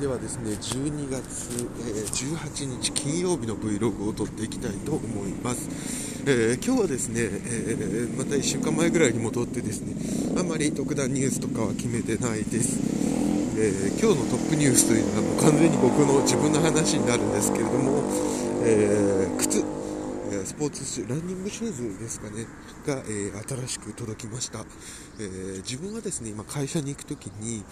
ではですね12月、えー、18日金曜日の Vlog を撮っていきたいと思います、えー、今日はですね、えー、また1週間前ぐらいに戻ってですねあんまり特段ニュースとかは決めてないです、え今日のトップニュースというのはもう完全に僕の自分の話になるんですけれども、え靴スポーツシュランニングシューズですかねが、え新しく届きました、え自分はですね今会社に行く時に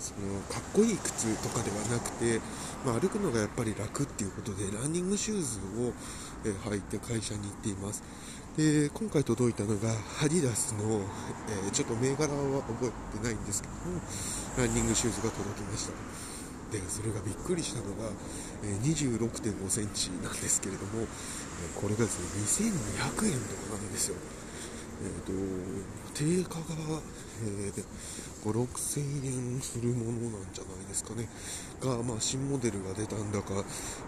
そのかっこいい靴とかではなくて、まあ、歩くのがやっぱり楽っていうことでランニングシューズを、え履いて会社に行っています。で今回届いたのがハディダスの、えー、ちょっと銘柄は覚えてないんですけどもランニングシューズが届きました。でそれがびっくりしたのが、えー、26.5センチなんですけれども、えこれがですね2200円とかなんですよ。えーと、定価が、えー、5、6000円するものなんじゃないですかね。が、まあ、新モデルが出たんだか、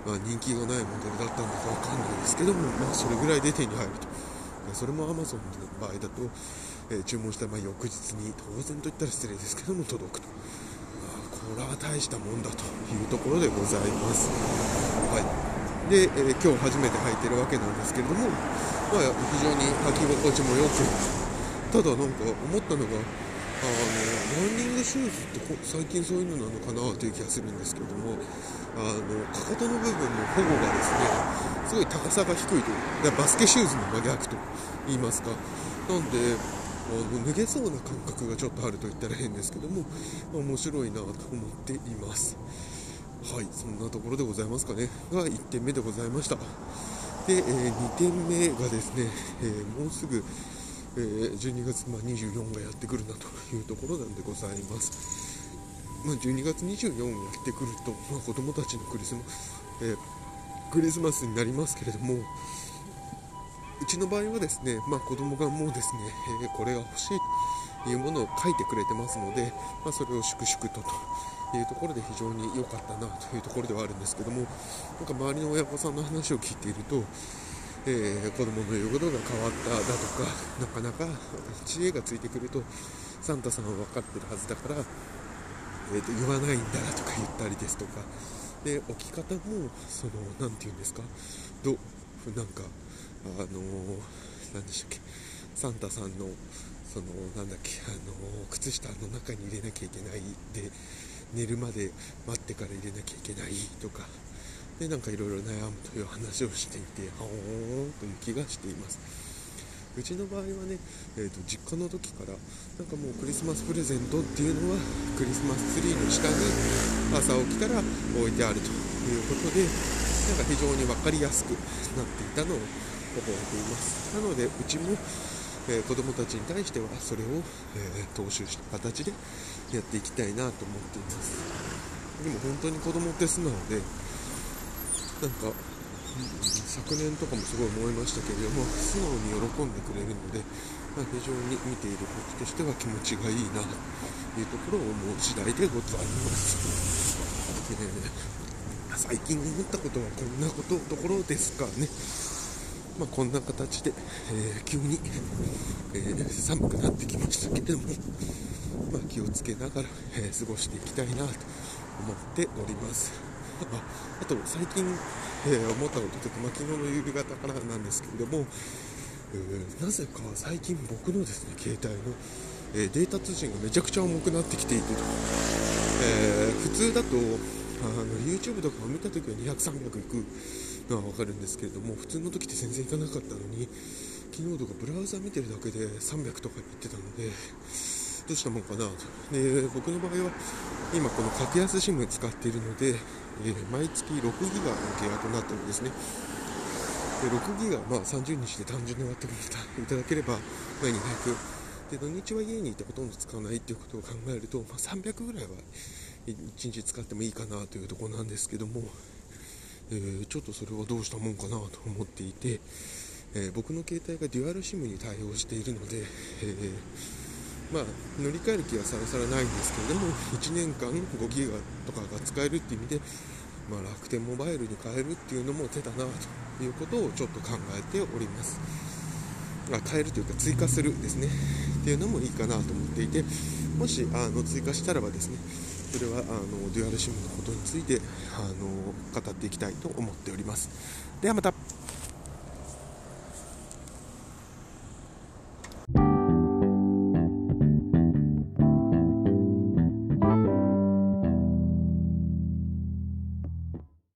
まあ、人気がないモデルだったんだかわかんないですけども、まあ、それぐらいで手に入ると。それも Amazon の場合だと、えー、注文したまあ翌日に、当然と言ったら失礼ですけども、届くと。これは大したもんだというところでございます。はい。で、えー、今日初めて履いてるわけなんですけれども、まあ、非常に履き心地も良くただなんか思ったのがあのランニングシューズって最近そういうのなのかなという気がするんですけれどもあのかかとの部分の保護がですねすごい高さが低いというバスケシューズの真逆と言いますかなんであの脱げそうな感覚がちょっとあると言ったら変ですけども、ま、面白いなと思っています。はいそんなところでございますかね。が1点目でございました。で、えー、2点目がですね、えー、もうすぐ、えー、12月、まあ、24がやってくるなというところなんでございます。まあ、12月24がやってくると、まあ、子供たちのクリスマス、えクリスマスになりますけれどもうちの場合はですね、まあ、子供がもうですね、えこれが欲しいというものを書いてくれてますので、まあ、それを粛々とというところで非常に良かったなというところではあるんですけどもなんか周りの親御さんの話を聞いていると、えー、子供の言うことが変わっただとか なかなか知恵がついてくるとサンタさんは分かってるはずだから、えー、と言わないんだとか言ったりですとかで置き方もその何て言うんですか？どなんかあの何でしたっけ？サンタさんのそのなんだっけ？あの靴下の中に入れなきゃいけないで寝るまで待ってから入れなきゃいけないとか。でなんかいろいろ悩むという話をしていてはおーんという気がしています。うちの場合はね、えーと、実家の時からなんかもうクリスマスプレゼントっていうのはクリスマスツリーの下に朝起きたら置いてあるということでなんか非常に分かりやすくなっていたのを覚えています。なのでうちもえー、子供たちに対してはそれを、えー、踏襲した形でやっていきたいなと思っています。でも本当に子供って素直でなんか、うん、昨年とかもすごい思いましたけれども素直に喜んでくれるので、まあ、非常に見ている僕としては気持ちがいいなというところを思う次第でございます、えー、最近思ったことはこんなことところですかね。まあ、こんな形で、えー、急に、えー、寒くなってきましたけれども、まあ、気をつけながら、えー、過ごしていきたいなと思っております。ああと最近、え思ったことというか、まあ、昨日の夕方からなんですけれども、えなぜか最近僕のですね携帯の、えデータ通信がめちゃくちゃ重くなってきていてと、え普通だとあの YouTube とかを見た時は200、300いくのは分かるんですけれども普通の時って全然いかなかったのに昨日とかブラウザ見てるだけで300とか言ってたのでどうしたもんかなと。で僕の場合は今この格安 SIM 使っているので、えー、毎月6ギガの契約になってるんですね。で6ギガまあ30日で単純に割っていただければ毎日早くで土日は家にいてほとんど使わないっていうことを考えると、まあ、300ぐらいは1日使ってもいいかなというところなんですけどもえー、ちょっとそれはどうしたもんかなと思っていて、えー、僕の携帯がデュアル SIM に対応しているので、えまあ、乗り換える気はさらさらないんですけれども1年間5ギガとかが使えるっていう意味で、まあ、楽天モバイルに変えるっていうのも手だなということをちょっと考えております。あ変えるというか追加するですね。っていうのもいいかなと思っていてもしあの追加したらばですねそれはあのデュアルシムのことについてあの語っていきたいと思っております。ではまた。